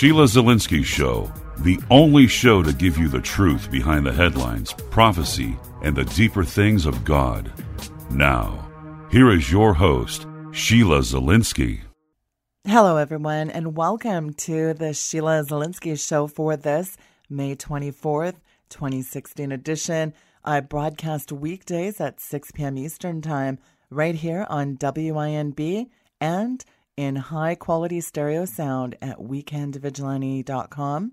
Sheila Zilinsky Show, the only show to give you the truth behind the headlines, prophecy, and the deeper things of God. Now, here is your host, Sheila Zilinsky. Hello, everyone, and welcome to the Sheila Zilinsky Show for this May 24th, 2016 edition. I broadcast weekdays at 6 p.m. Eastern Time right here on WINB and in high quality stereo sound at weekendvigilante.com.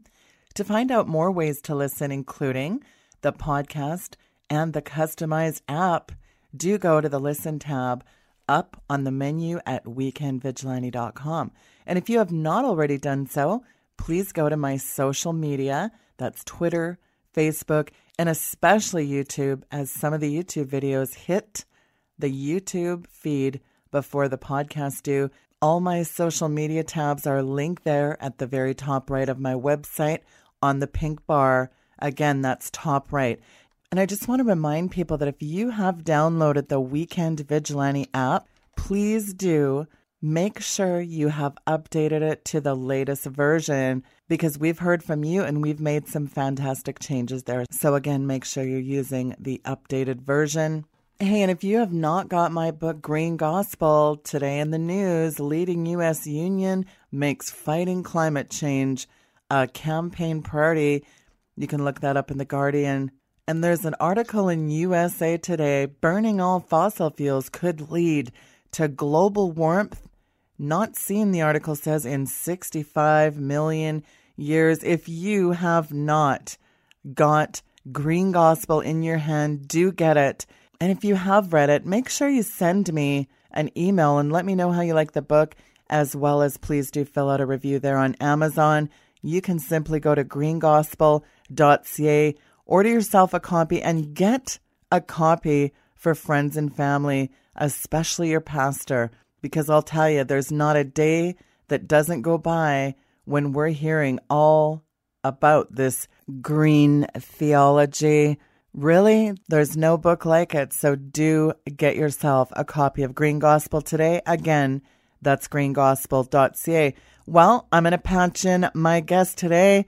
To find out more ways to listen, including the podcast and the customized app, do go to the Listen tab up on the menu at weekendvigilante.com. And if you have not already done so, please go to my social media that's Twitter, Facebook, and especially YouTube, as some of the YouTube videos hit the YouTube feed before the podcast do. All my social media tabs are linked there at the very top right of my website on the pink bar. Again, that's top right. And I just want to remind people that if you have downloaded the Weekend Vigilante app, please do make sure you have updated it to the latest version because we've heard from you and we've made some fantastic changes there. So, again, make sure you're using the updated version. Hey, and if you have not got my book, Green Gospel, today in the news, leading U.S. Union makes fighting climate change a campaign priority. You can look that up in The Guardian. And there's an article in USA Today burning all fossil fuels could lead to global warmth. Not seen, the article says, in 65 million years. If you have not got Green Gospel in your hand, do get it. And if you have read it, make sure you send me an email and let me know how you like the book, as well as please do fill out a review there on Amazon. You can simply go to greengospel.ca, order yourself a copy, and get a copy for friends and family, especially your pastor, because I'll tell you, there's not a day that doesn't go by when we're hearing all about this green theology Really? There's no book like it, so do get yourself a copy of Green Gospel today. Again, that's greengospel.ca. Well, I'm going to patch in my guest today.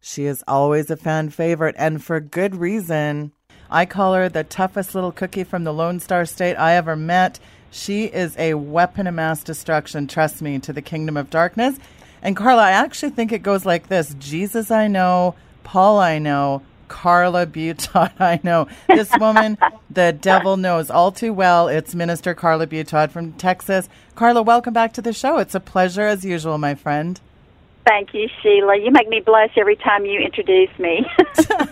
She is always a fan favorite, and for good reason. I call her the toughest little cookie from the Lone Star State I ever met. She is a weapon of mass destruction, trust me, to the kingdom of darkness. And Carla, I actually think it goes like this Jesus I know, Paul I know, Carla Butaud. I know this woman, the devil knows all too well. It's Minister Carla Butaud from Texas. Carla, welcome back to the show. It's a pleasure as usual, my friend. Thank you, Sheila. You make me blush every time you introduce me.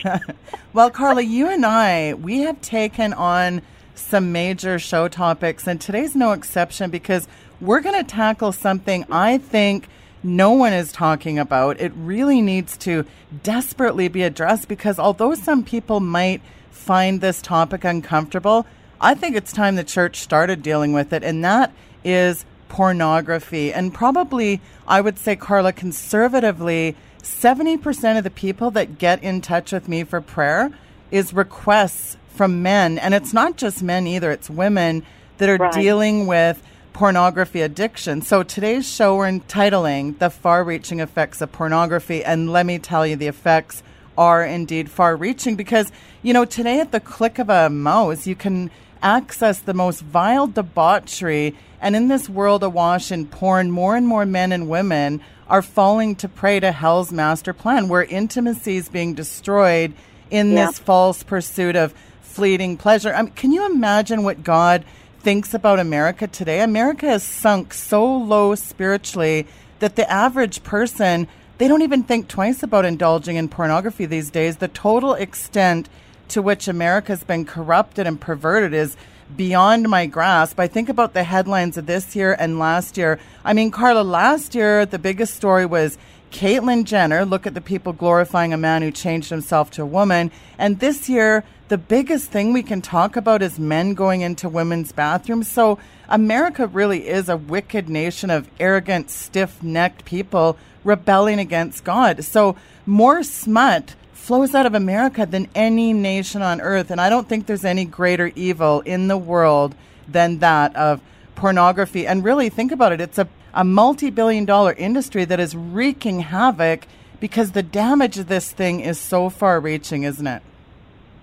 well, Carla, you and I, we have taken on some major show topics, and today's no exception because we're going to tackle something I think no one is talking about. It really needs to desperately be addressed because although some people might find this topic uncomfortable, I think it's time the church started dealing with it, and that is pornography. And probably, I would say, Carla, conservatively, 70% of the people that get in touch with me for prayer is requests from men. And it's not just men either, it's women that are right. dealing with pornography addiction. So today's show we're entitling The Far Reaching Effects of Pornography. And let me tell you, the effects are indeed far reaching because, you know, today at the click of a mouse, you can access the most vile debauchery. And in this world awash in porn, more and more men and women are falling to prey to hell's master plan, where intimacy is being destroyed in yeah. this false pursuit of fleeting pleasure. I mean, can you imagine what God thinks about America today. America has sunk so low spiritually that the average person, they don't even think twice about indulging in pornography these days. The total extent to which America has been corrupted and perverted is beyond my grasp. I think about the headlines of this year and last year. I mean, Carla, last year, the biggest story was Caitlyn Jenner. Look at the people glorifying a man who changed himself to a woman. And this year, the biggest thing we can talk about is men going into women's bathrooms. So, America really is a wicked nation of arrogant, stiff necked people rebelling against God. So, more smut flows out of America than any nation on earth. And I don't think there's any greater evil in the world than that of pornography. And really, think about it it's a a multi billion dollar industry that is wreaking havoc because the damage of this thing is so far reaching, isn't it?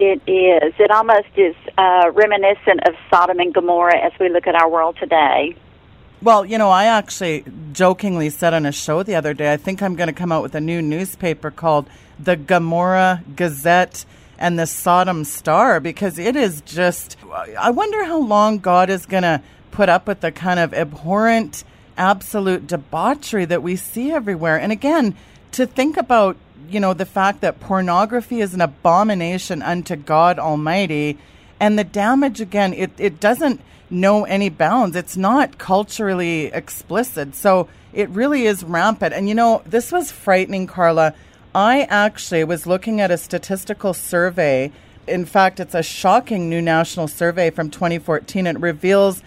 It is. It almost is uh, reminiscent of Sodom and Gomorrah as we look at our world today. Well, you know, I actually jokingly said on a show the other day, I think I'm going to come out with a new newspaper called the Gomorrah Gazette and the Sodom Star because it is just. I wonder how long God is going to put up with the kind of abhorrent, absolute debauchery that we see everywhere. And again, to think about, you know, the fact that pornography is an abomination unto God Almighty and the damage, again, it, it doesn't know any bounds. It's not culturally explicit. So it really is rampant. And, you know, this was frightening, Carla. I actually was looking at a statistical survey. In fact, it's a shocking new national survey from 2014. It reveals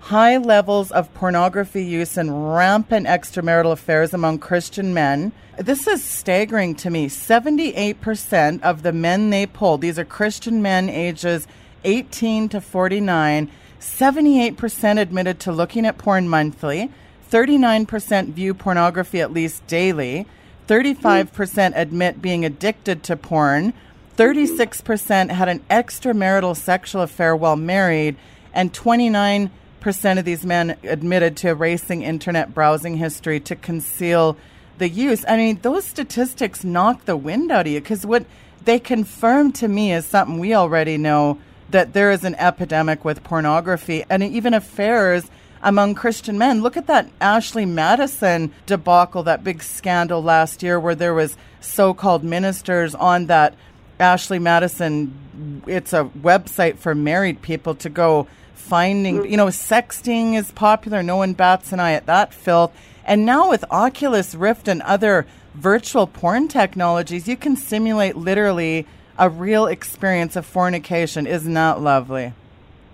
high levels of pornography use and rampant extramarital affairs among Christian men. This is staggering to me. 78% of the men they polled, these are Christian men ages 18 to 49, 78% admitted to looking at porn monthly, 39% view pornography at least daily, 35% admit being addicted to porn, 36% had an extramarital sexual affair while married, and 29 percent of these men admitted to erasing internet browsing history to conceal the use. I mean, those statistics knock the wind out of you because what they confirm to me is something we already know that there is an epidemic with pornography and even affairs among Christian men. Look at that Ashley Madison debacle, that big scandal last year where there was so-called ministers on that Ashley Madison it's a website for married people to go finding, mm-hmm. you know, sexting is popular. No one bats an eye at that filth. And now with Oculus Rift and other virtual porn technologies, you can simulate literally a real experience of fornication. Isn't that lovely?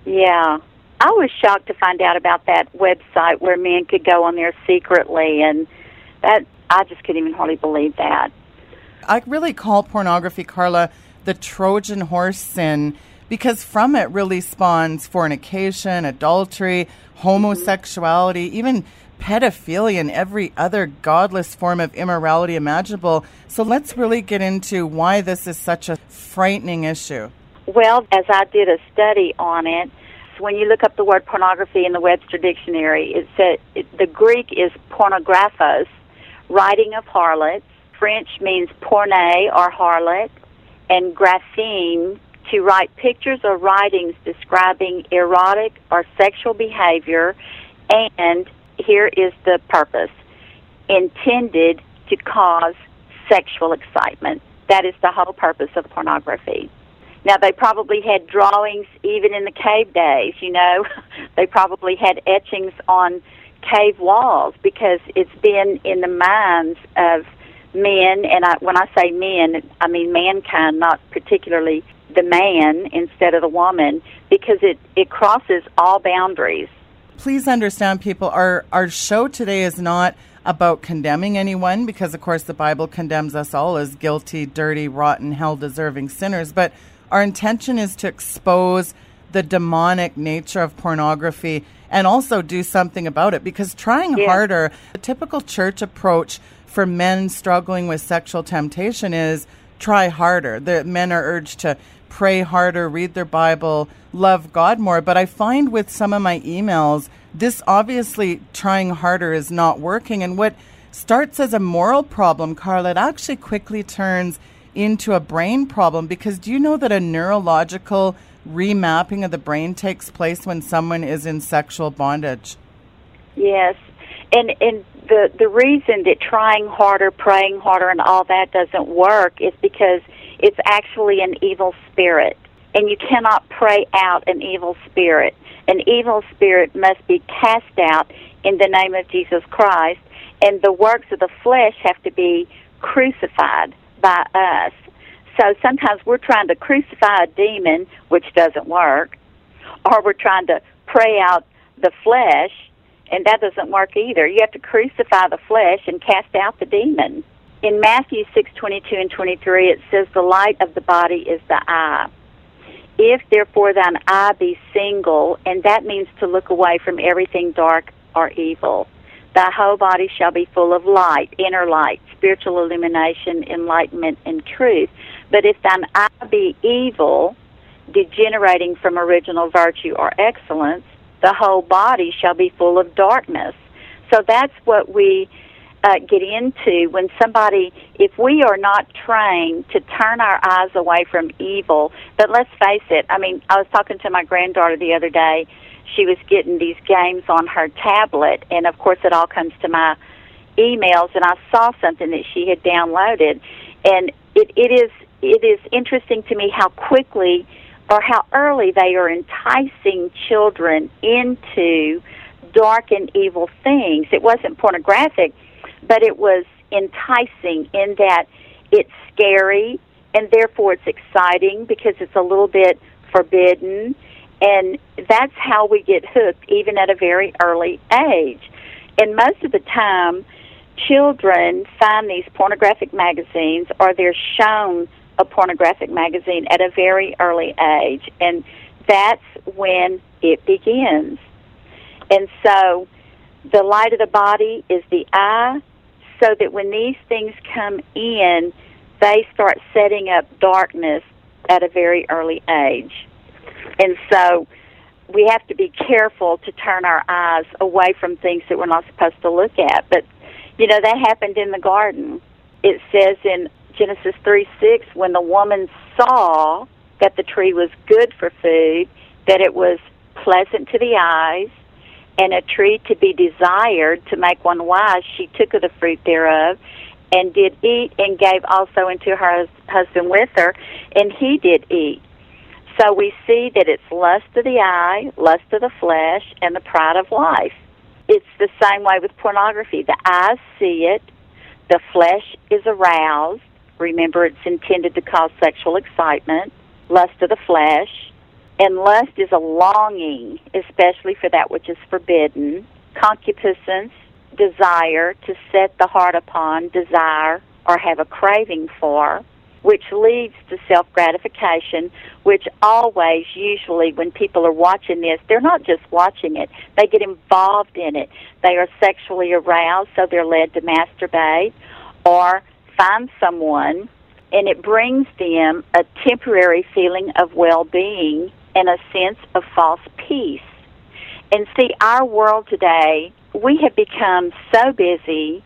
Yeah. I was shocked to find out about that website where men could go on there secretly and that I just couldn't even hardly believe that. I really call pornography, Carla, the Trojan horse sin because from it really spawns fornication, adultery, homosexuality, even pedophilia and every other godless form of immorality imaginable. So let's really get into why this is such a frightening issue. Well, as I did a study on it, when you look up the word pornography in the Webster Dictionary, it said it, the Greek is pornographos, writing of harlots. French means porne or harlot, and grapheme to write pictures or writings describing erotic or sexual behavior, and here is the purpose intended to cause sexual excitement. That is the whole purpose of pornography. Now, they probably had drawings even in the cave days, you know. they probably had etchings on cave walls because it's been in the minds of men, and I, when I say men, I mean mankind, not particularly the man instead of the woman because it, it crosses all boundaries. Please understand, people, our, our show today is not about condemning anyone because, of course, the Bible condemns us all as guilty, dirty, rotten, hell deserving sinners. But our intention is to expose the demonic nature of pornography and also do something about it because trying yeah. harder, the typical church approach for men struggling with sexual temptation is try harder. The men are urged to pray harder, read their Bible, love God more. But I find with some of my emails, this obviously trying harder is not working. And what starts as a moral problem, Carla, it actually quickly turns into a brain problem because do you know that a neurological remapping of the brain takes place when someone is in sexual bondage? Yes. And and the the reason that trying harder, praying harder and all that doesn't work is because it's actually an evil spirit. And you cannot pray out an evil spirit. An evil spirit must be cast out in the name of Jesus Christ, and the works of the flesh have to be crucified by us. So sometimes we're trying to crucify a demon, which doesn't work, or we're trying to pray out the flesh, and that doesn't work either. You have to crucify the flesh and cast out the demon in Matthew 6:22 and 23 it says the light of the body is the eye. If therefore thine eye be single, and that means to look away from everything dark or evil. thy whole body shall be full of light, inner light, spiritual illumination, enlightenment, and truth. But if thine eye be evil, degenerating from original virtue or excellence, the whole body shall be full of darkness. So that's what we uh, get into when somebody, if we are not trained to turn our eyes away from evil, but let's face it, I mean, I was talking to my granddaughter the other day. She was getting these games on her tablet, and of course, it all comes to my emails, and I saw something that she had downloaded, and it, it is it is interesting to me how quickly or how early they are enticing children into dark and evil things. It wasn't pornographic, but it was enticing in that it's scary and therefore it's exciting because it's a little bit forbidden. And that's how we get hooked even at a very early age. And most of the time, children find these pornographic magazines or they're shown a pornographic magazine at a very early age. And that's when it begins. And so the light of the body is the eye, so that when these things come in, they start setting up darkness at a very early age. And so we have to be careful to turn our eyes away from things that we're not supposed to look at. But, you know, that happened in the garden. It says in Genesis 3 6, when the woman saw that the tree was good for food, that it was pleasant to the eyes, and a tree to be desired to make one wise, she took of the fruit thereof and did eat and gave also unto her husband with her, and he did eat. So we see that it's lust of the eye, lust of the flesh, and the pride of life. It's the same way with pornography. The eyes see it, the flesh is aroused. Remember, it's intended to cause sexual excitement, lust of the flesh, and lust is a longing, especially for that which is forbidden. Concupiscence, desire to set the heart upon, desire, or have a craving for, which leads to self gratification, which always, usually, when people are watching this, they're not just watching it, they get involved in it. They are sexually aroused, so they're led to masturbate or find someone, and it brings them a temporary feeling of well being and a sense of false peace. And see, our world today, we have become so busy,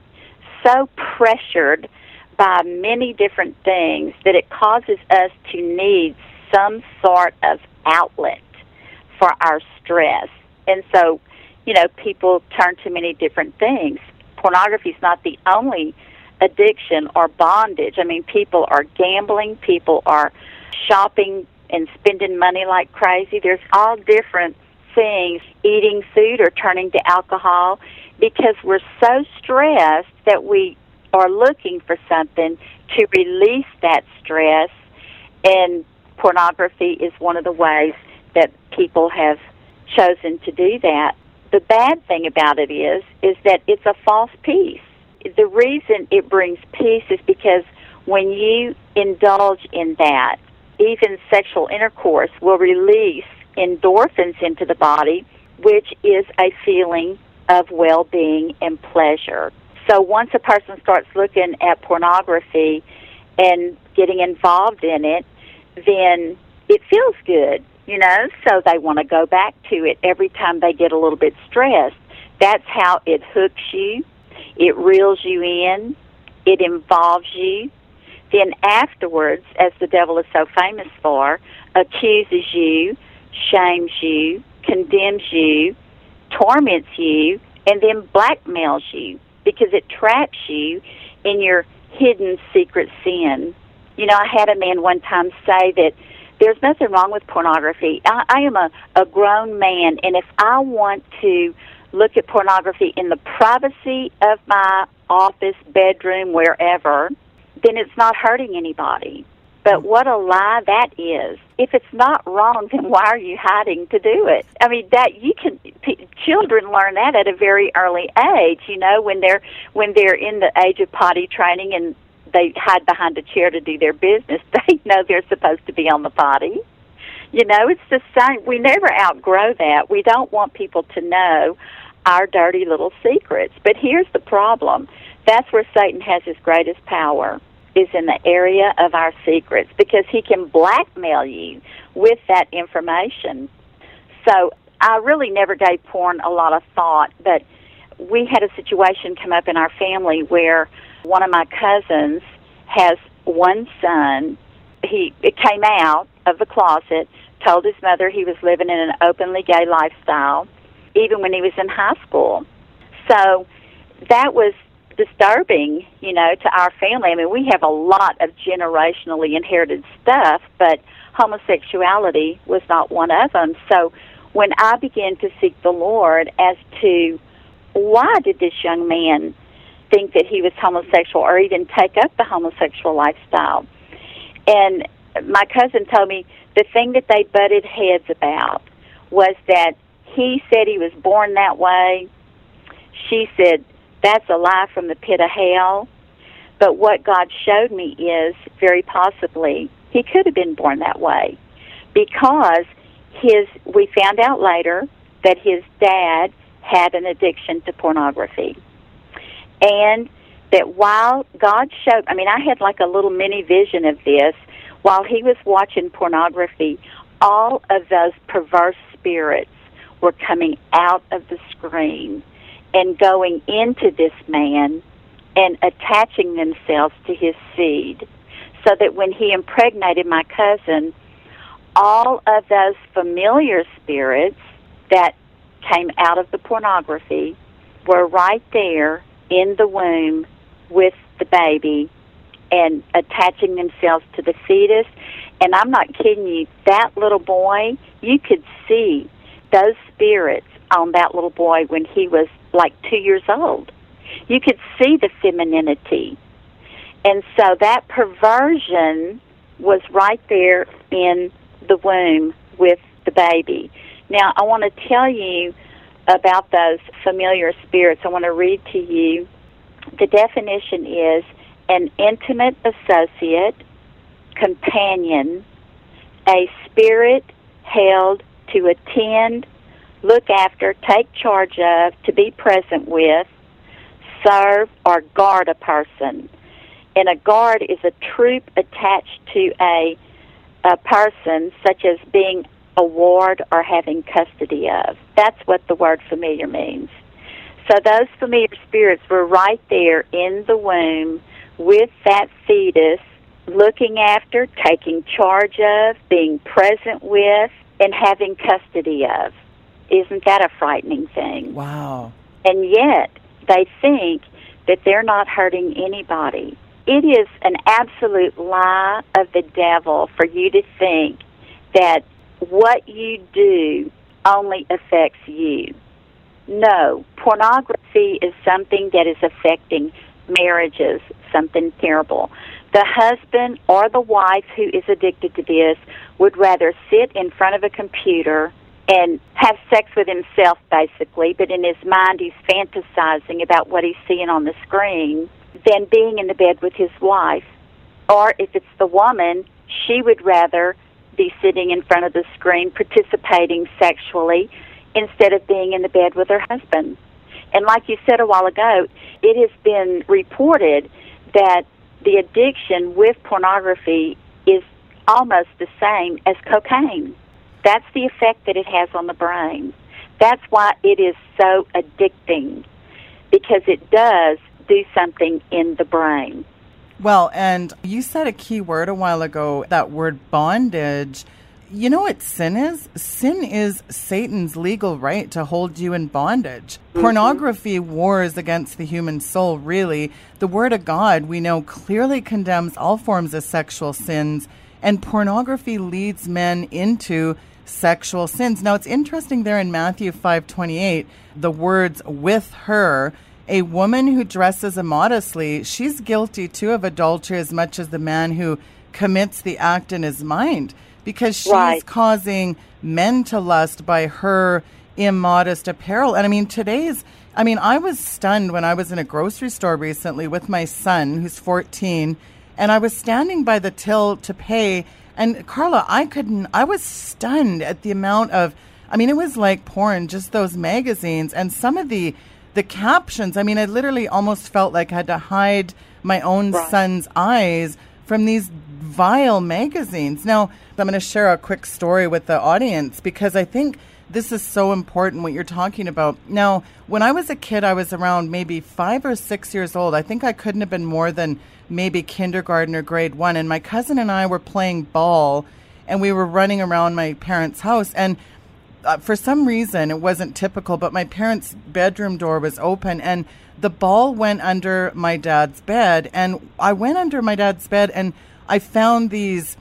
so pressured by many different things that it causes us to need some sort of outlet for our stress. And so, you know, people turn to many different things. Pornography is not the only addiction or bondage. I mean, people are gambling, people are shopping and spending money like crazy. There's all different things, eating food or turning to alcohol, because we're so stressed that we are looking for something to release that stress, and pornography is one of the ways that people have chosen to do that. The bad thing about it is is that it's a false peace. The reason it brings peace is because when you indulge in that, even sexual intercourse will release endorphins into the body, which is a feeling of well being and pleasure. So once a person starts looking at pornography and getting involved in it, then it feels good, you know, so they want to go back to it every time they get a little bit stressed. That's how it hooks you, it reels you in, it involves you, then afterwards, as the devil is so famous for, accuses you, shames you, condemns you, torments you, and then blackmails you because it traps you in your hidden secret sin. You know, I had a man one time say that there's nothing wrong with pornography. I, I am a, a grown man, and if I want to look at pornography in the privacy of my office, bedroom, wherever, then it's not hurting anybody. But mm. what a lie that is. If it's not wrong, then why are you hiding to do it? I mean, that you can p- children learn that at a very early age, you know, when they're when they're in the age of potty training and they hide behind a chair to do their business. They know they're supposed to be on the potty. You know, it's the same. We never outgrow that. We don't want people to know our dirty little secrets. But here's the problem. That's where Satan has his greatest power is in the area of our secrets because he can blackmail you with that information. So I really never gave porn a lot of thought, but we had a situation come up in our family where one of my cousins has one son. He it came out of the closet, told his mother he was living in an openly gay lifestyle, even when he was in high school. So that was disturbing, you know, to our family. I mean, we have a lot of generationally inherited stuff, but homosexuality was not one of them. So when I began to seek the Lord as to why did this young man think that he was homosexual or even take up the homosexual lifestyle, and my cousin told me the thing that they butted heads about was that he said he was born that way. She said that's a lie from the pit of hell. But what God showed me is very possibly he could have been born that way because his we found out later that his dad had an addiction to pornography. And that while God showed I mean I had like a little mini vision of this while he was watching pornography all of those perverse spirits were coming out of the screen and going into this man and attaching themselves to his seed. So that when he impregnated my cousin, all of those familiar spirits that came out of the pornography were right there in the womb with the baby and attaching themselves to the fetus. And I'm not kidding you, that little boy, you could see those spirits on that little boy when he was like two years old. You could see the femininity. And so that perversion was right there in the womb with the baby. Now, I want to tell you about those familiar spirits. I want to read to you. The definition is an intimate associate, companion, a spirit held to attend look after, take charge of, to be present with, serve, or guard a person. And a guard is a troop attached to a, a person, such as being a ward or having custody of. That's what the word familiar means. So those familiar spirits were right there in the womb with that fetus, looking after, taking charge of, being present with, and having custody of. Isn't that a frightening thing? Wow. And yet, they think that they're not hurting anybody. It is an absolute lie of the devil for you to think that what you do only affects you. No, pornography is something that is affecting marriages, something terrible. The husband or the wife who is addicted to this would rather sit in front of a computer and have sex with himself basically, but in his mind he's fantasizing about what he's seeing on the screen than being in the bed with his wife. Or if it's the woman, she would rather be sitting in front of the screen participating sexually instead of being in the bed with her husband. And like you said a while ago, it has been reported that the addiction with pornography is almost the same as cocaine. That's the effect that it has on the brain. That's why it is so addicting because it does do something in the brain. Well, and you said a key word a while ago, that word bondage. You know what sin is? Sin is Satan's legal right to hold you in bondage. Mm-hmm. Pornography wars against the human soul, really. The Word of God, we know, clearly condemns all forms of sexual sins, and pornography leads men into sexual sins. Now it's interesting there in Matthew 5:28, the words with her, a woman who dresses immodestly, she's guilty too of adultery as much as the man who commits the act in his mind because she's right. causing men to lust by her immodest apparel. And I mean today's I mean I was stunned when I was in a grocery store recently with my son who's 14 and I was standing by the till to pay and Carla, I couldn't, I was stunned at the amount of I mean, it was like porn, just those magazines and some of the the captions. I mean, I literally almost felt like I had to hide my own Right. son's eyes from these vile magazines. Now, I'm going to share a quick story with the audience because I think this is so important what you're talking about. Now, when I was a kid, I was around maybe five or six years old. I think I couldn't have been more than maybe kindergarten or grade one. And my cousin and I were playing ball and we were running around my parents' house. And uh, for some reason, it wasn't typical, but my parents' bedroom door was open and the ball went under my dad's bed. And I went under my dad's bed and I found these,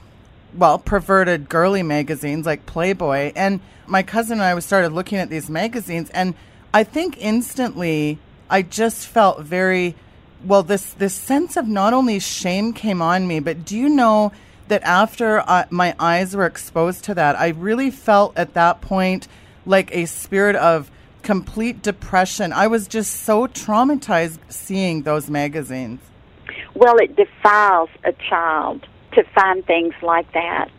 well, perverted girly magazines like Playboy. And my cousin and I started looking at these magazines. And I think instantly I just felt very, well, this, this sense of not only shame came on me, but do you know that after my eyes were exposed to that, I really felt at that point like a spirit of complete depression. I was just so traumatized seeing those magazines. Well, it defiles a child to find things like that.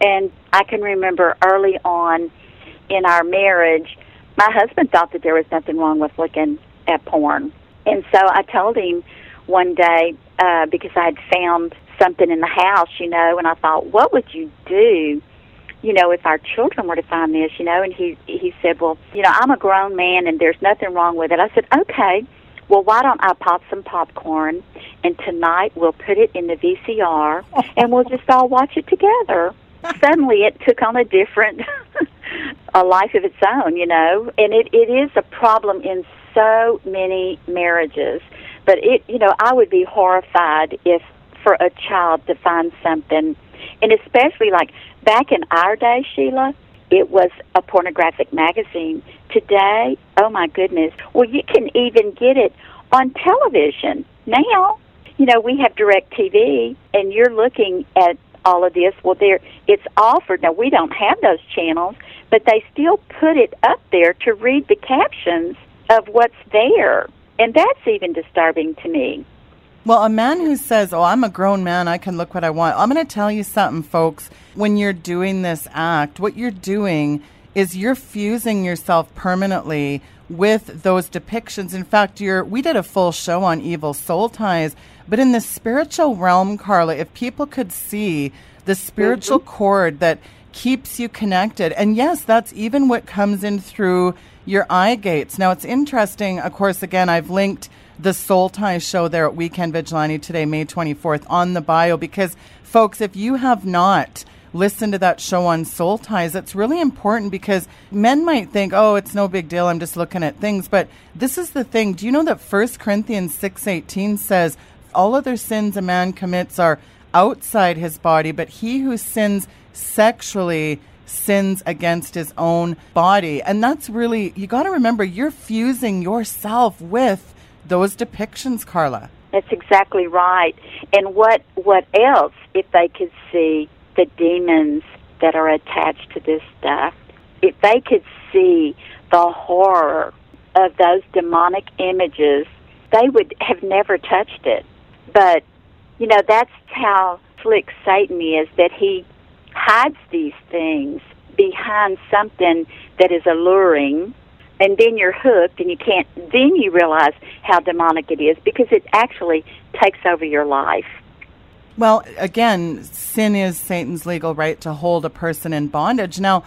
And I can remember early on in our marriage, my husband thought that there was nothing wrong with looking at porn. And so I told him one day, uh, because I had found something in the house, you know, and I thought, what would you do, you know, if our children were to find this, you know? And he he said, well, you know, I'm a grown man and there's nothing wrong with it. I said, okay. Well, why don't I pop some popcorn and tonight we'll put it in the VCR and we'll just all watch it together. Suddenly it took on a different a life of its own, you know. And it it is a problem in so many marriages. But it you know, I would be horrified if for a child to find something and especially like back in our day, Sheila, it was a pornographic magazine. Today, oh my goodness. Well, you can even get it on television now. You know, we have DirecTV and you're looking at all of this. Well, there it's offered. Now, we don't have those channels, but they still put it up there to read the captions of what's there. And that's even disturbing to me. Well, a man who says, Oh, I'm a grown man, I can look what I want. I'm going to tell you something, folks. When you're doing this act, what you're doing is you're fusing yourself permanently with those depictions. In fact, you're, we did a full show on evil soul ties, but in the spiritual realm, Carla, if people could see the spiritual mm-hmm. cord that keeps you connected, and yes, that's even what comes in through your eye gates. Now, it's interesting, of course, again, I've linked the Soul Ties show there at Weekend Vigilante today, May 24th, on the bio. Because, folks, if you have not listened to that show on Soul Ties, it's really important because men might think, oh, it's no big deal, I'm just looking at things. But this is the thing. Do you know that 1 Corinthians 6.18 says, all other sins a man commits are outside his body, but he who sins sexually sins against his own body. And that's really, you got to remember, you're fusing yourself with those depictions, Carla. That's exactly right. And what what else if they could see the demons that are attached to this stuff? If they could see the horror of those demonic images, they would have never touched it. But you know, that's how slick Satan is that he hides these things behind something that is alluring and then you're hooked and you can't then you realize how demonic it is because it actually takes over your life Well, again, sin is Satan's legal right to hold a person in bondage. Now,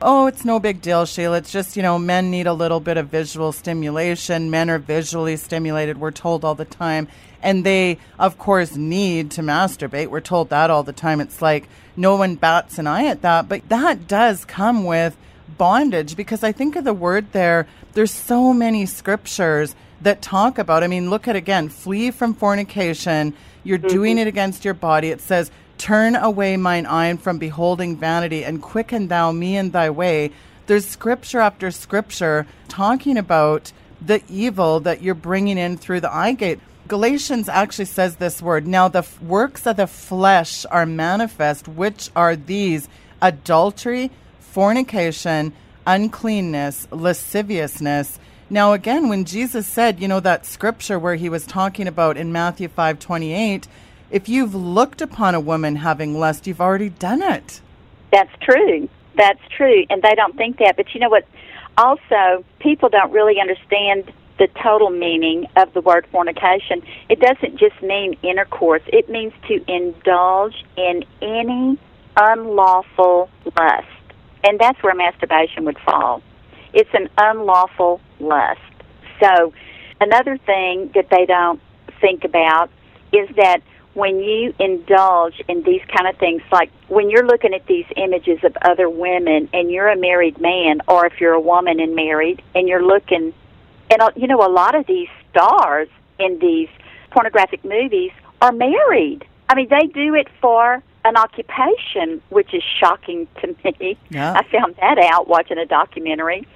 oh, it's no big deal, Sheila. It's just, you know, men need a little bit of visual stimulation. Men are visually stimulated, we're told all the time. And they, of course, need to masturbate. We're told that all the time. It's like no one bats an eye at that. But that does come with bondage because I think of the word there, there's so many scriptures that talk about. I mean, look at again, flee from fornication. You're mm-hmm. doing it against your body. It says, Turn away mine eye from beholding vanity and quicken thou me in thy way. There's scripture after scripture talking about the evil that you're bringing in through the eye gate. Galatians actually says this word. Now, the f- works of the flesh are manifest, which are these adultery, fornication, uncleanness, lasciviousness. Now, again, when Jesus said, you know, that scripture where he was talking about in Matthew five twenty eight, if you've looked upon a woman having lust, you've already done it. that's true That's true, and they don't think that. But you know what? Also, people don't really understand the total meaning of the word fornication. It doesn't just mean intercourse, it means to indulge in any unlawful lust. And that's where masturbation would fall. It's an unlawful lust. So, another thing that they don't think about is that when you indulge in these kind of things, like when you're looking at these images of other women and you're a married man, or if you're a woman and married, and you're looking, and uh, you know, a lot of these stars in these pornographic movies are married. I mean, they do it for an occupation, which is shocking to me. Yeah. I found that out watching a documentary.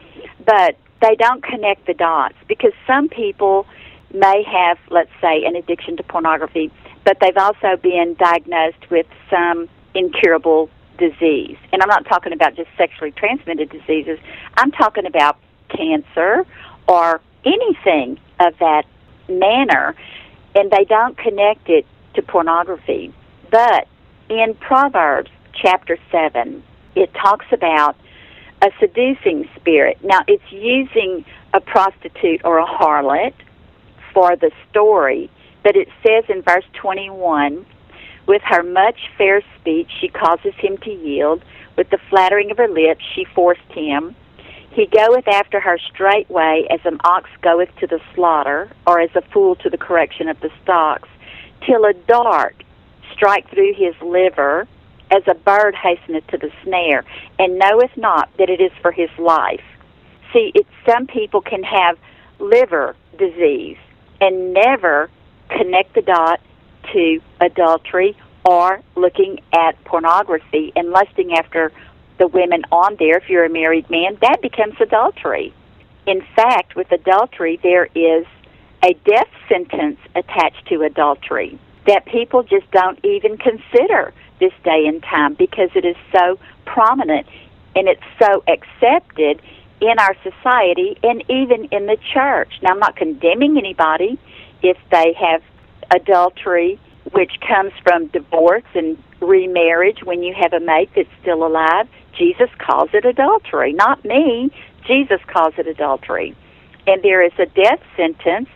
But they don't connect the dots because some people may have, let's say, an addiction to pornography, but they've also been diagnosed with some incurable disease. And I'm not talking about just sexually transmitted diseases, I'm talking about cancer or anything of that manner, and they don't connect it to pornography. But in Proverbs chapter 7, it talks about a seducing spirit. Now, it's using a prostitute or a harlot for the story, but it says in verse 21 with her much fair speech, she causes him to yield. With the flattering of her lips, she forced him. He goeth after her straightway, as an ox goeth to the slaughter, or as a fool to the correction of the stocks, till a dart strike through his liver, as a bird hasteneth to the snare, and knoweth not that it is for his life. See, it, some people can have liver disease and never connect the dot to adultery or looking at pornography and lusting after the women on there. If you're a married man, that becomes adultery. In fact, with adultery, there is a death sentence attached to adultery that people just don't even consider this day and time because it is so prominent and it's so accepted in our society and even in the church. Now, I'm not condemning anybody if they have adultery, which comes from divorce and remarriage when you have a mate that's still alive. Jesus calls it adultery, not me. Jesus calls it adultery. And there is a death sentence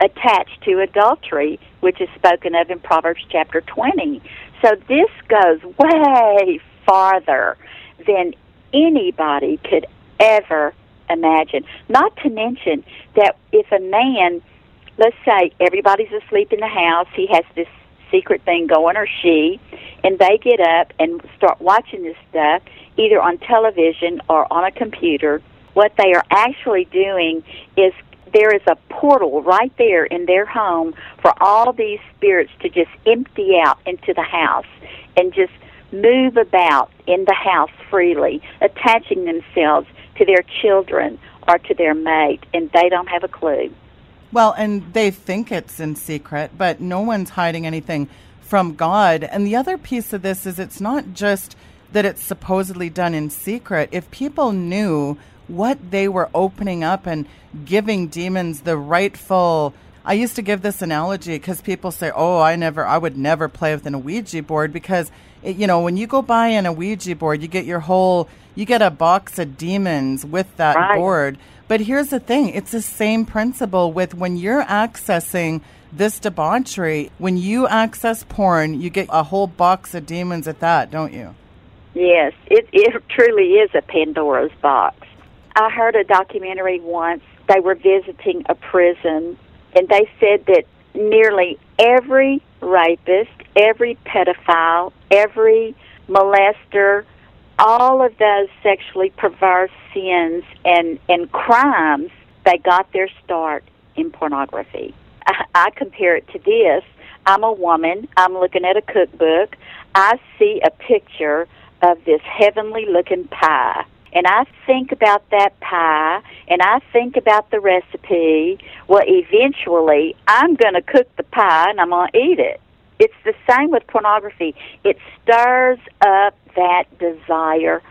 attached to adultery, which is spoken of in Proverbs chapter 20. So this goes way farther than anybody could ever imagine. Not to mention that if a man, let's say everybody's asleep in the house, he has this secret thing going, or she, and they get up and start watching this stuff, either on television or on a computer, what they are actually doing is there is a portal right there in their home for all these spirits to just empty out into the house and just move about in the house freely, attaching themselves to their children or to their mate, and they don't have a clue. Well, and they think it's in secret, but no one's hiding anything from God. And the other piece of this is it's not just that it's supposedly done in secret. If people knew what they were opening up and giving demons the rightful. I used to give this analogy because people say, "Oh, I never, I would never play with an Ouija board because, it, you know, when you go buy an Ouija board, you get your whole, you get a box of demons with that Right. board. But here's the thing: it's the same principle with when you're accessing this debauchery. When you access porn, you get a whole box of demons at that, don't you? Yes, it, it truly is a Pandora's box. I heard a documentary once. They were visiting a prison, and they said that nearly every rapist, every pedophile, every molester, all of those sexually perverse sins and, and crimes, they got their start in pornography. I, I compare it to this. I'm a woman. I'm looking at a cookbook. I see a picture of this heavenly looking pie. And I think about that pie and I think about the recipe. Well, eventually I'm going to cook the pie and I'm going to eat it. It's the same with pornography. It stirs up that desire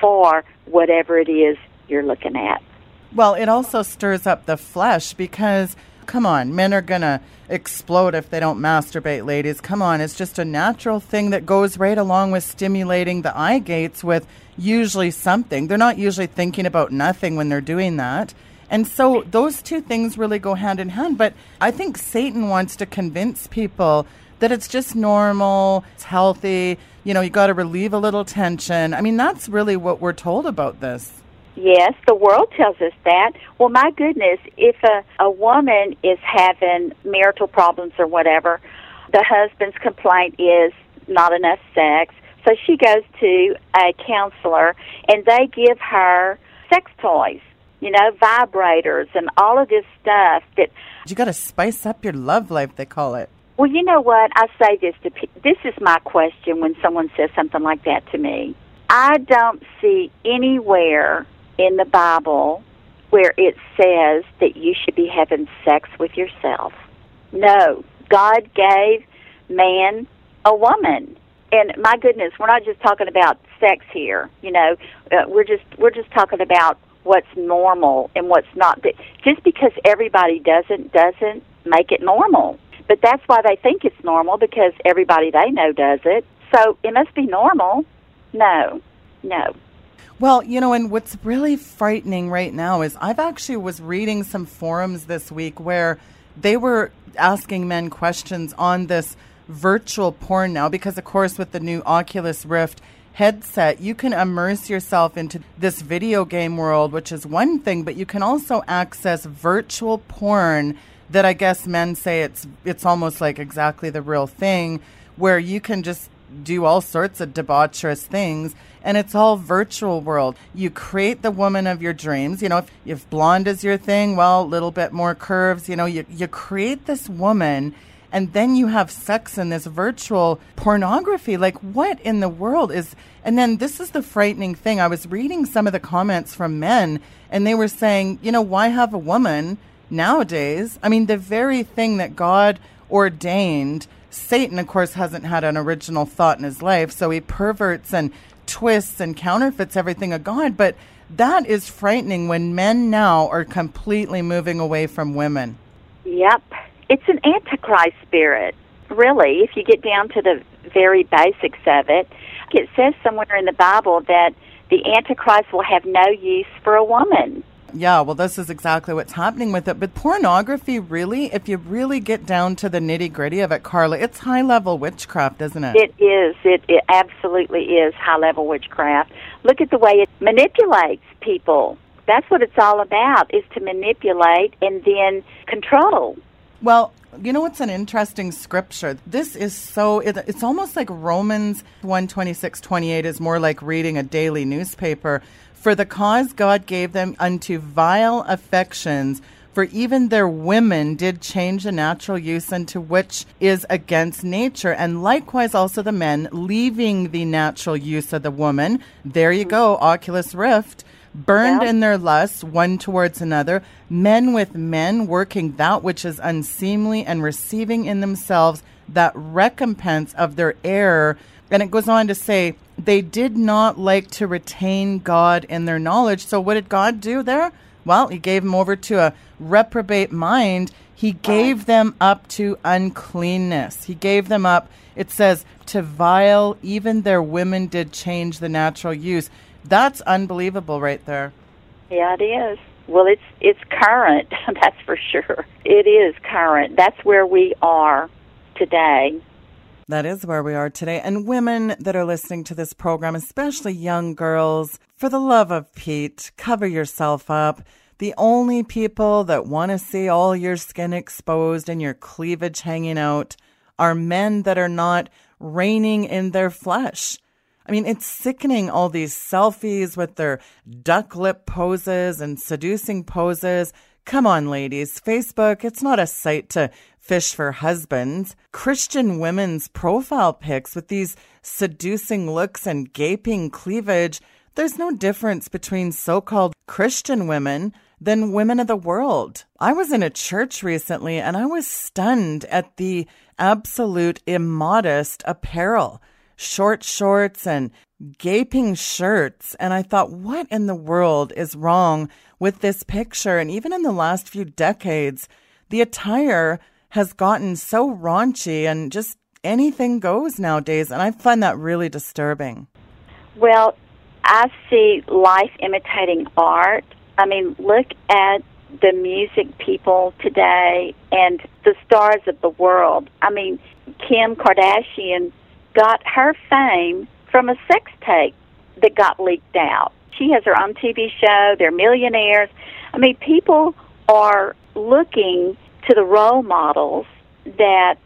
for whatever it is you're looking at. Well, it also stirs up the flesh because come on, men are to explode if they don't masturbate, ladies. Come on, it's just a natural thing that goes right along with stimulating the eye gates with usually something. They're not usually thinking about nothing when they're doing that. And so those two things really go hand in hand. But I think Satan wants to convince people that it's just normal, it's healthy, you know, you got to relieve a little tension. I mean, that's really what we're told about this. Yes, the world tells us that. Well, my goodness, if a, a woman is having marital problems or whatever, the husband's complaint is not enough sex. So she goes to a counselor and they give her sex toys, you know, vibrators and all of this stuff that you got to spice up your love life, they call it. Well, you know what? I say this to pe- this is my question when someone says something like that to me. I don't see anywhere in the Bible where it says that you should be having sex with yourself. No, God gave man a woman. And my goodness, we're not just talking about sex here. You know, uh, we're just we're just talking about what's normal and what's not. Just because everybody doesn't doesn't make it normal. But that's why they think it's normal because everybody they know does it. So it must be normal. No, no. Well, you know, and what's really frightening right now is I've actually was reading some forums this week where they were asking men questions on this virtual porn now because of course with the new Oculus Rift headset, you can immerse yourself into this video game world, which is one thing, but you can also access virtual porn that I guess men say it's it's almost like exactly the real thing where you can just do all sorts of debaucherous things and it's all virtual world. You create the woman of your dreams. You know, if, if blonde is your thing, well, a little bit more curves. You know, you, you create this woman and then you have sex in this virtual pornography. Like, what in the world is. And then this is the frightening thing. I was reading some of the comments from men, and they were saying, you know, why have a woman nowadays? I mean, the very thing that God ordained. Satan, of course, hasn't had an original thought in his life, so he perverts and twists and counterfeits everything of God. But that is frightening when men now are completely moving away from women. Yep. It's an antichrist spirit, really, if you get down to the very basics of it. It says somewhere in the Bible that the antichrist will have no use for a woman. Yeah, well, this is exactly what's happening with it. But pornography, really, if you really get down to the nitty gritty of it, Carla, it's high level witchcraft, isn't it? It is. It, it absolutely is high level witchcraft. Look at the way it manipulates people. That's what it's all about, is to manipulate and then control. Well, you know what's an interesting scripture? This is so, it's almost like Romans 1 26, 28 is more like reading a daily newspaper for the cause God gave them unto vile affections, for even their women did change the natural use unto which is against nature, and likewise also the men, leaving the natural use of the woman. There you go, Oculus Rift. Burned in their lusts one towards another, men with men working that which is unseemly and receiving in themselves that recompense of their error. And it goes on to say, they did not like to retain God in their knowledge. So, what did God do there? Well, He gave them over to a reprobate mind. He gave them up to uncleanness. He gave them up, it says, to vile, even their women did change the natural use. That's unbelievable right there. Yeah, it is. Well, it's it's current, that's for sure. It is current. That's where we are today. That is where we are today. And women that are listening to this program, especially young girls, for the love of Pete, cover yourself up. The only people that want to see all your skin exposed and your cleavage hanging out are men that are not reining in their flesh. I mean, it's sickening all these selfies with their duck lip poses and seducing poses. Come on, ladies. Facebook, it's not a site to fish for husbands, Christian women's profile pics with these seducing looks and gaping cleavage, there's no difference between so called Christian women than women of the world. I was in a church recently and I was stunned at the absolute immodest apparel short shorts and gaping shirts. And I thought, what in the world is wrong with this picture? And even in the last few decades, the attire has gotten so raunchy and just anything goes nowadays. And I find that really disturbing. Well, I see life imitating art. I mean, look at the music people today and the stars of the world. I mean, Kim Kardashian got her fame from a sex tape that got leaked out. She has her own TV show. They're millionaires. I mean, people are looking to the role models that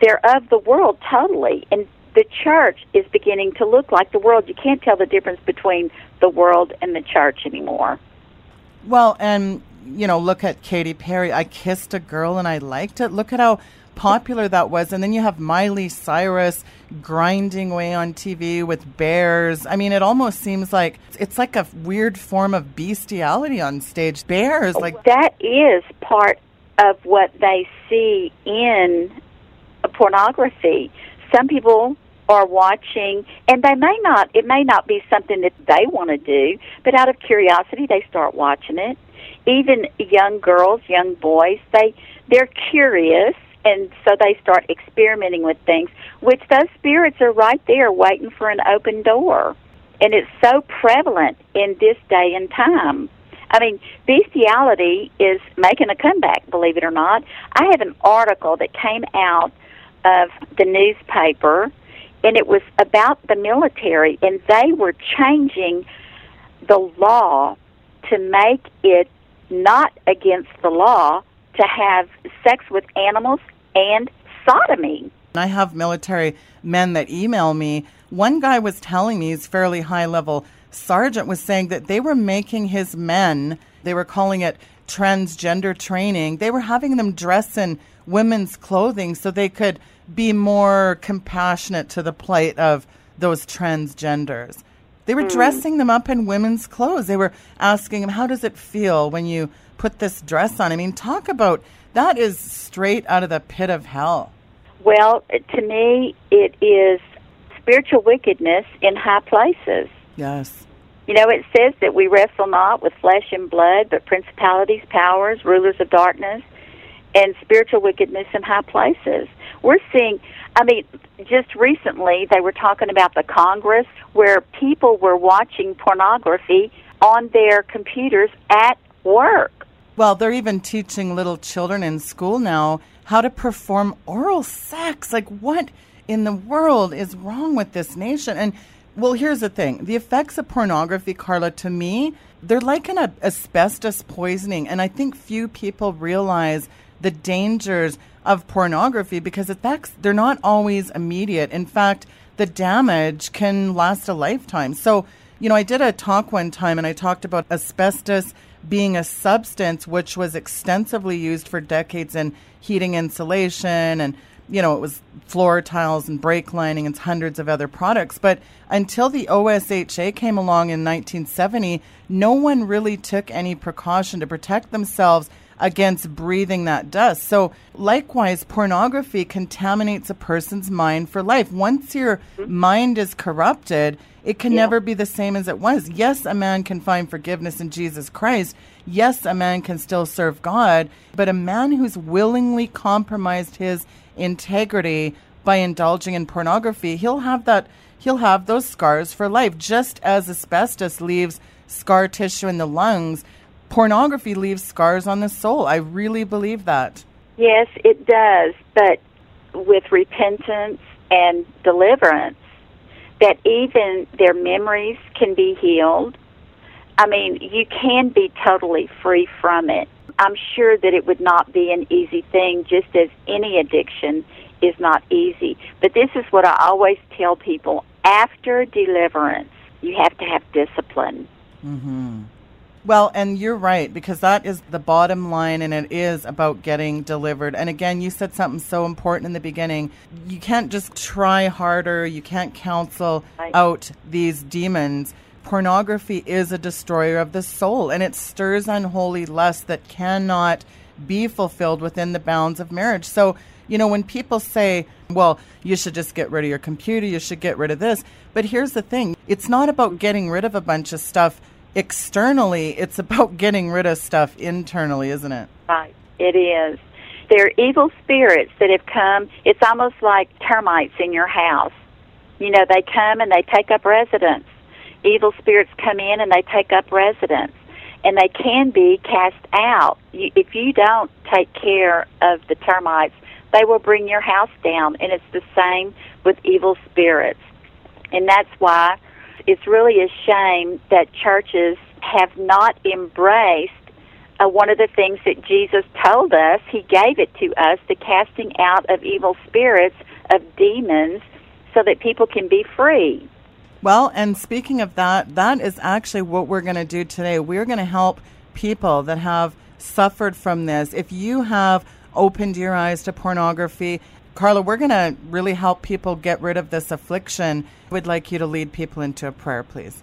they're of the world totally. And the church is beginning to look like the world. You can't tell the difference between the world and the church anymore. Well, and you know, look at Katy Perry. I kissed a girl and I liked it. Look at how popular that was. And then you have Miley Cyrus grinding away on TV with bears. I mean, it almost seems like it's like a weird form of bestiality on stage. Bears, like that is part of what they see in pornography. Some people are watching and they may not it may not be something that they want to do but out of curiosity they start watching it. Even young girls young boys they they're curious and so they start experimenting with things which those spirits are right there waiting for an open door. And it's so prevalent in this day and time I mean, bestiality is making a comeback, believe it or not. I have an article that came out of the newspaper, and it was about the military, and they were changing the law to make it not against the law to have sex with animals and sodomy. I have military men that email me. One guy was telling me, he's fairly high level sergeant, was saying that they were making his men, they were calling it transgender training, they were having them dress in women's clothing so they could be more compassionate to the plight of those transgenders. They were mm. dressing them up in women's clothes. They were asking them, How does it feel when you put this dress on? I mean, talk about that is straight out of the pit of hell. Well, to me, it is spiritual wickedness in high places. Yes. You know, it says that we wrestle not with flesh and blood, but principalities, powers, rulers of darkness, and spiritual wickedness in high places. We're seeing, I mean, just recently they were talking about the Congress where people were watching pornography on their computers at work. Well, they're even teaching little children in school now how to perform oral sex. Like, what in the world is wrong with this nation? And, well, here's the thing the effects of pornography, Carla, to me, they're like an asbestos poisoning. And I think few people realize the dangers of pornography because effects, they're not always immediate. In fact, the damage can last a lifetime. So, you know, I did a talk one time and I talked about asbestos being a substance which was extensively used for decades in heating insulation and you know it was floor tiles and brake lining and hundreds of other products. But until the OSHA came along in 1970 no one really took any precaution to protect themselves against breathing that dust. So, likewise, pornography contaminates a person's mind for life. Once your mm-hmm. mind is corrupted, it can yeah. never be the same as it was. Yes, a man can find forgiveness in Jesus Christ. Yes, a man can still serve God, but a man who's willingly compromised his integrity by indulging in pornography, he'll have that he'll have those scars for life just as asbestos leaves scar tissue in the lungs pornography leaves scars on the soul. I really believe that. Yes, it does. But with repentance and deliverance, that even their memories can be healed. I mean, you can be totally free from it. I'm sure that it would not be an easy thing, just as any addiction is not easy. But this is what I always tell people after deliverance, you have to have discipline. Mm-hmm. Well, and you're right, because that is the bottom line, and it is about getting delivered. And again, you said something so important in the beginning. You can't just try harder, you can't counsel right. out these demons. Pornography is a destroyer of the soul, and it stirs unholy lust that cannot be fulfilled within the bounds of marriage. So, you know, when people say, well, you should just get rid of your computer, you should get rid of this. But here's the thing it's not about getting rid of a bunch of stuff externally, it's about getting rid of stuff internally, isn't it? Right. It is. they're evil spirits that have come, it's almost like termites in your house. You know, they come and they take up residence. Evil spirits come in and they take up residence. And they can be cast out. You, if you don't take care of the termites, they will bring your house down. And it's the same with evil spirits. And that's why it's really a shame that churches have not embraced uh, one of the things that Jesus told us, He gave it to us, the casting out of evil spirits, of demons, so that people can be free. Well, and speaking of that, that is actually what we're going to do today. We're going to help people that have suffered from this. If you have opened your eyes to pornography, Carla, we're going to really help people get rid of this affliction. We'd like you to lead people into a prayer, please.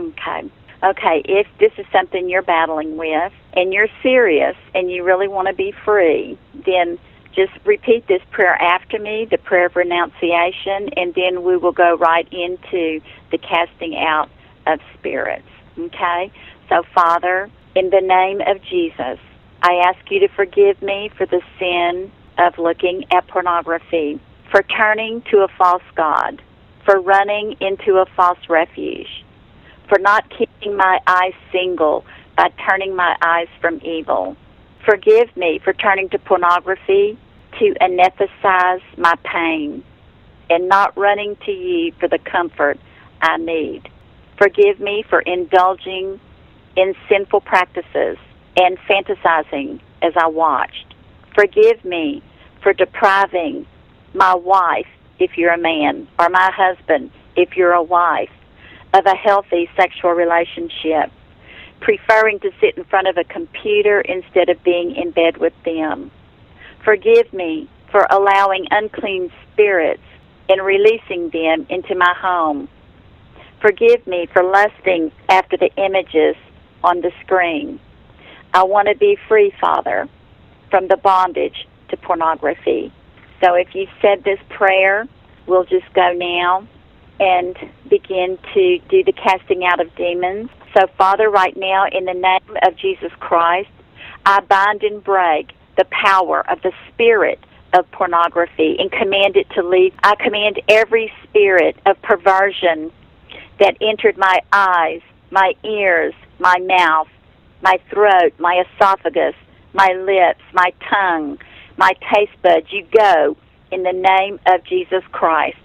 Okay okay, if this is something you're battling with and you're serious and you really want to be free, then just repeat this prayer after me, the prayer of renunciation, and then we will go right into the casting out of spirits. Okay? So, Father, in the name of Jesus, I ask you to forgive me for the sin of looking at pornography, for turning to a false God, for running into a false refuge for not keeping my eyes single by turning my eyes from evil. Forgive me for turning to pornography to anesthetize my pain and not running to you for the comfort I need. Forgive me for indulging in sinful practices and fantasizing as I watched. Forgive me for depriving my wife, if you're a man, or my husband, if you're a wife, of a healthy sexual relationship, preferring to sit in front of a computer instead of being in bed with them. Forgive me for allowing unclean spirits and releasing them into my home. Forgive me for lusting after the images on the screen. I want to be free, Father, from the bondage to pornography. So if you said this prayer, we'll just go now and begin to do the casting out of demons. So, Father, right now, in the name of Jesus Christ, I bind and break the power of the spirit of pornography and command it to leave. I command every spirit of perversion that entered my eyes, my ears, my mouth, my throat, my esophagus, my lips, my tongue, my taste buds, you go in the name of Jesus Christ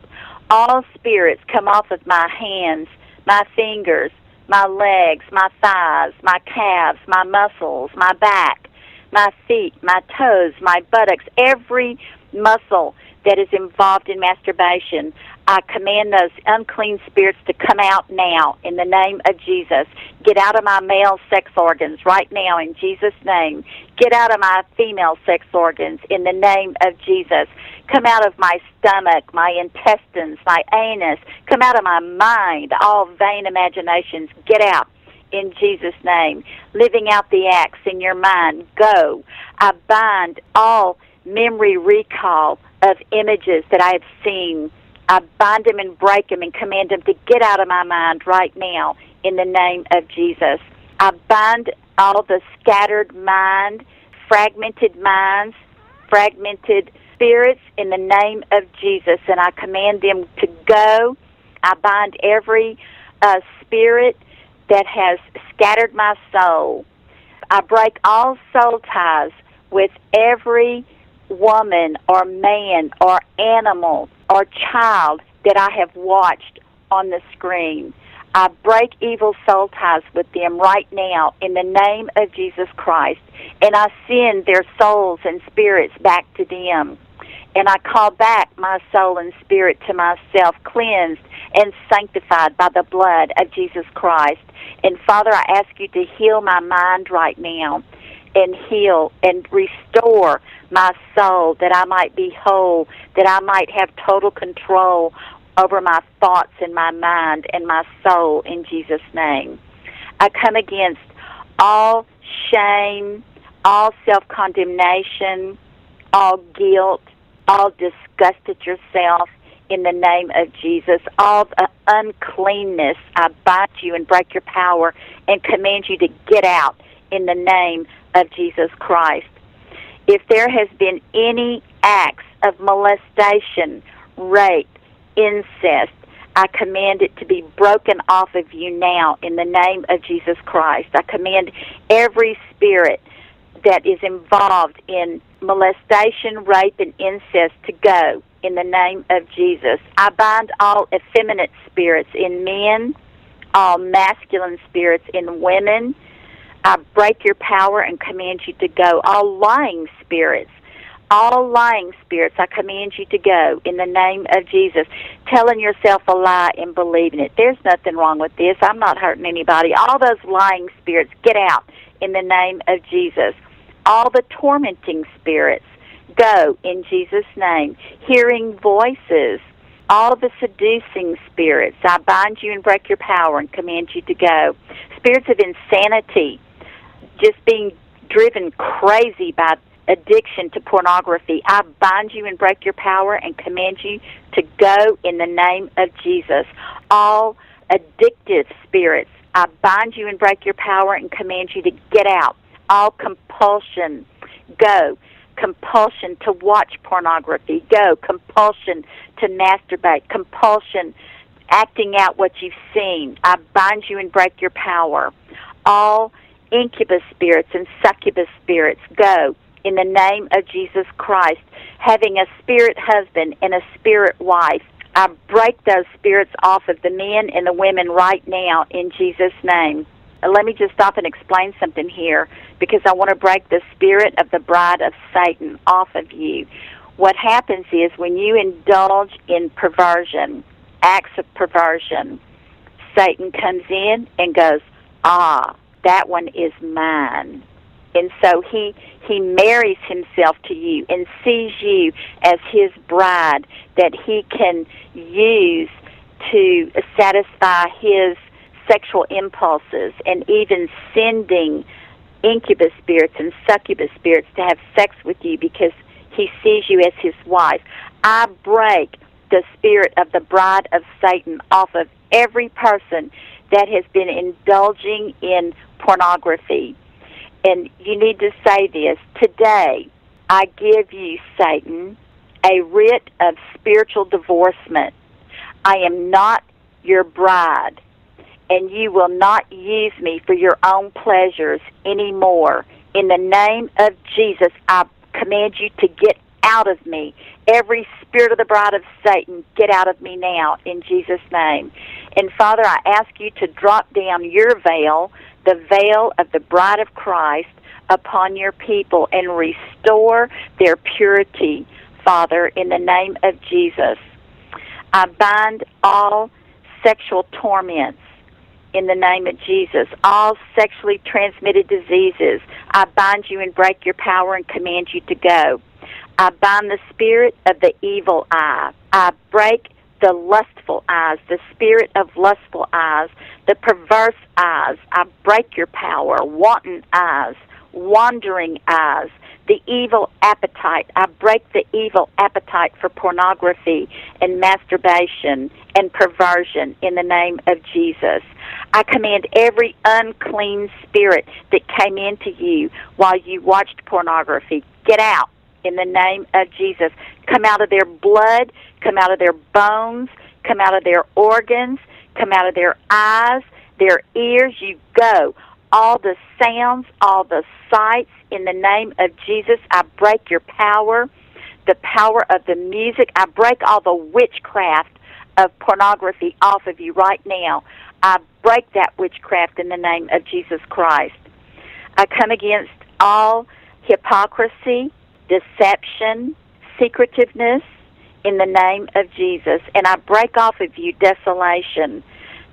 all spirits come off of my hands, my fingers, my legs, my thighs, my calves, my muscles, my back, my feet, my toes, my buttocks, every muscle that is involved in masturbation. I command those unclean spirits to come out now in the name of Jesus. Get out of my male sex organs right now in Jesus' name. Get out of my female sex organs in the name of Jesus. Come out of my stomach, my intestines, my anus. Come out of my mind, all vain imaginations. Get out in Jesus' name. Living out the acts in your mind. Go. I bind all memory recall of images that I have seen. I bind them and break them and command them to get out of my mind right now in the name of Jesus. I bind all the scattered mind, fragmented minds, fragmented spirits in the name of Jesus, and I command them to go. I bind every uh, spirit that has scattered my soul. I break all soul ties with every woman or man or animal or child that I have watched on the screen. I break evil soul ties with them right now in the name of Jesus Christ, and I send their souls and spirits back to them. And I call back my soul and spirit to myself, cleansed and sanctified by the blood of Jesus Christ. And Father, I ask you to heal my mind right now and heal and restore my soul that I might be whole, that I might have total control over my thoughts and my mind and my soul in Jesus' name. I come against all shame, all self condemnation, all guilt, all disgust at yourself in the name of Jesus. All the uncleanness, I bind you and break your power and command you to get out in the name of Jesus Christ. If there has been any acts of molestation, rape, incest, I command it to be broken off of you now in the name of Jesus Christ. I command every spirit that is involved in molestation, rape, and incest to go in the name of Jesus. I bind all effeminate spirits in men, all masculine spirits in women. I break your power and command you to go. All lying spirits all lying spirits, I command you to go in the name of Jesus. Telling yourself a lie and believing it. There's nothing wrong with this. I'm not hurting anybody. All those lying spirits, get out in the name of Jesus. All the tormenting spirits, go in Jesus' name. Hearing voices, all the seducing spirits, I bind you and break your power and command you to go. Spirits of insanity, just being driven crazy by addiction to pornography. I bind you and break your power and command you to go in the name of Jesus. All addictive spirits, I bind you and break your power and command you to get out. All compulsion, go. Compulsion to watch pornography, go. Compulsion to masturbate, compulsion acting out what you've seen. I bind you and break your power. All incubus spirits and succubus spirits, go in the name of Jesus Christ, having a spirit husband and a spirit wife. I break those spirits off of the men and the women right now in Jesus' name. Let me just stop and explain something here because I want to break the spirit of the bride of Satan off of you. What happens is when you indulge in perversion, acts of perversion, Satan comes in and goes, Ah, that one is mine and so he he marries himself to you and sees you as his bride that he can use to satisfy his sexual impulses and even sending incubus spirits and succubus spirits to have sex with you because he sees you as his wife. I break the spirit of the bride of Satan off of every person that has been indulging in pornography and you need to say this today. I give you, Satan, a writ of spiritual divorcement. I am not your bride, and you will not use me for your own pleasures anymore. In the name of Jesus, I command you to get out of me. Every spirit of the bride of Satan, get out of me now in Jesus' name. And Father, I ask you to drop down your veil the veil of the bride of Christ upon your people and restore their purity, Father, in the name of Jesus. I bind all sexual torments in the name of Jesus. All sexually transmitted diseases, I bind you and break your power and command you to go. I bind the spirit of the evil eye. I break the lustful eyes, the spirit of lustful eyes, the perverse eyes. I break your power, wanton eyes, wandering eyes, the evil appetite. I break the evil appetite for pornography and masturbation and perversion in the name of Jesus. I command every unclean spirit that came into you while you watched pornography, get out in the name of Jesus. Come out of their blood, come out of their bones, come out of their organs, come out of their eyes, their ears. You go. All the sounds, all the sights, in the name of Jesus, I break your power, the power of the music. I break all the witchcraft of pornography off of you right now. I break that witchcraft in the name of Jesus Christ. I come against all hypocrisy, deception, secretiveness in the name of Jesus. And I break off of you desolation,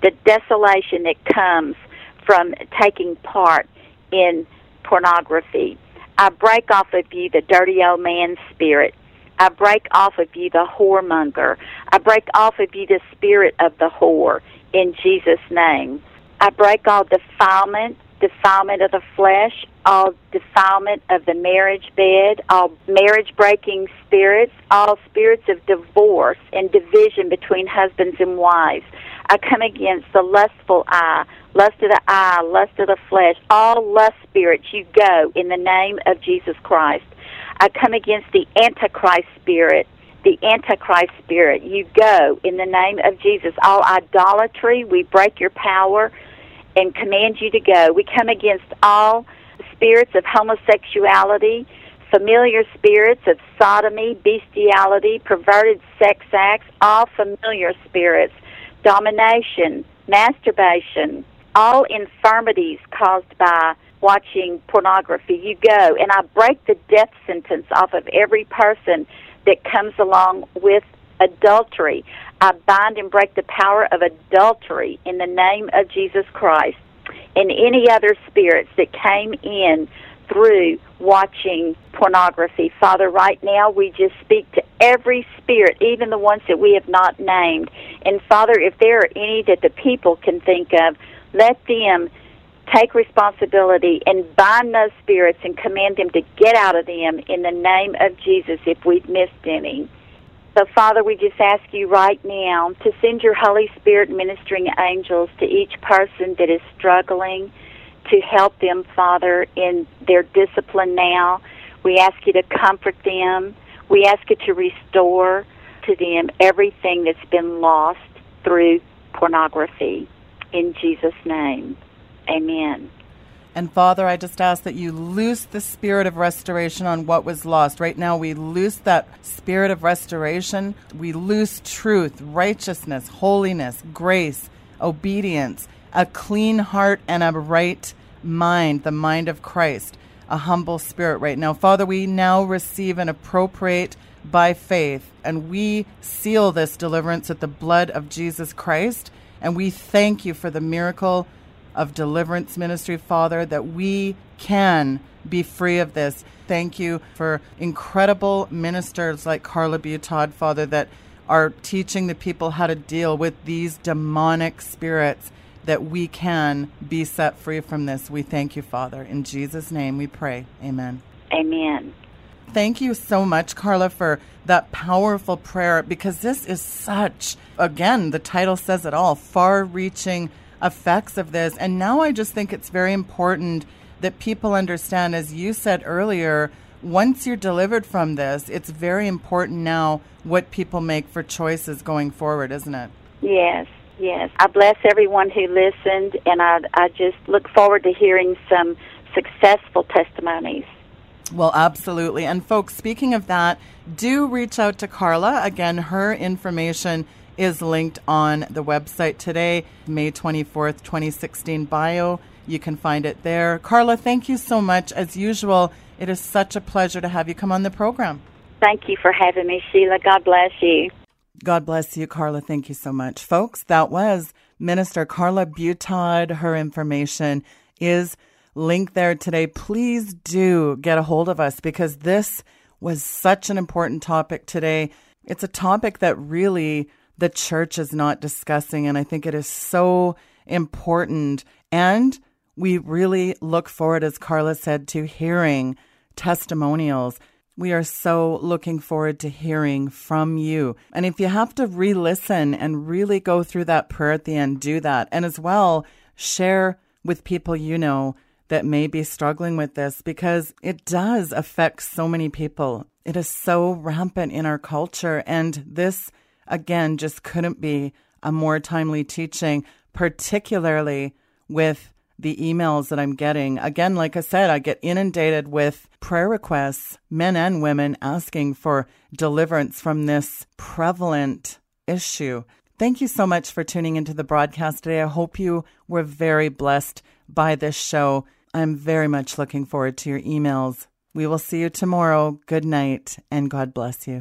the desolation that comes from taking part in pornography. I break off of you the dirty old man spirit. I break off of you the whoremonger. I break off of you the spirit of the whore in Jesus' name. I break all defilement, defilement of the flesh, all defilement of the marriage bed, all marriage breaking spirits, all spirits of divorce and division between husbands and wives. I come against the lustful eye, lust of the eye, lust of the flesh, all lust spirits, you go in the name of Jesus Christ. I come against the Antichrist spirit. The Antichrist spirit. You go in the name of Jesus. All idolatry, we break your power and command you to go. We come against all spirits of homosexuality, familiar spirits of sodomy, bestiality, perverted sex acts, all familiar spirits, domination, masturbation, all infirmities caused by watching pornography. You go, and I break the death sentence off of every person that comes along with adultery. I bind and break the power of adultery in the name of Jesus Christ and any other spirits that came in through watching pornography. Father, right now we just speak to every spirit, even the ones that we have not named. And Father, if there are any that the people can think of, let them take responsibility and bind those spirits and command them to get out of them in the name of Jesus if we've missed any. So, Father, we just ask you right now to send your Holy Spirit ministering angels to each person that is struggling to help them, Father, in their discipline now. We ask you to comfort them. We ask you to restore to them everything that's been lost through pornography. In Jesus' name, amen. And Father, I just ask that you loose the spirit of restoration on what was lost. Right now, we loose that spirit of restoration. We loose truth, righteousness, holiness, grace, obedience, a clean heart, and a right mind, the mind of Christ, a humble spirit right now. Father, we now receive and appropriate by faith, and we seal this deliverance with the blood of Jesus Christ. And we thank you for the miracle of deliverance ministry, Father, that we can be free of this. Thank you for incredible ministers like Carla Butaud, Father, that are teaching the people how to deal with these demonic spirits that we can be set free from this. We thank you, Father. In Jesus' name we pray. Amen. Amen. Thank you so much, Carla, for that powerful prayer because this is such, again, the title says it all far reaching effects of this. And now I just think it's very important that people understand, as you said earlier, once you're delivered from this, it's very important now what people make for choices going forward, isn't it? Yes, yes. I bless everyone who listened, and I, I just look forward to hearing some successful testimonies. Well, absolutely. And folks, speaking of that, do reach out to Carla. Again, her information is linked on the website today, May 24th, 2016 bio. You can find it there. Carla, thank you so much. As usual, it is such a pleasure to have you come on the program. Thank you for having me, Sheila. God bless you. God bless you, Carla. Thank you so much. Folks, that was Minister Carla Butaud. Her information is linked there today. Please do get a hold of us because this was such an important topic today. It's a topic that really the church is not discussing. And I think it is so important. And we really look forward, as Carla said, to hearing testimonials. We are so looking forward to hearing from you. And if you have to re listen and really go through that prayer at the end, do that. And as well, share with people you know that may be struggling with this because it does affect so many people. It is so rampant in our culture. And this again, just couldn't be a more timely teaching, particularly with the emails that I'm getting. Again, like I said, I get inundated with prayer requests, men and women asking for deliverance from this prevalent issue. Thank you so much for tuning into the broadcast today. I hope you were very blessed by this show. I'm very much looking forward to your emails. We will see you tomorrow. Good night and God bless you.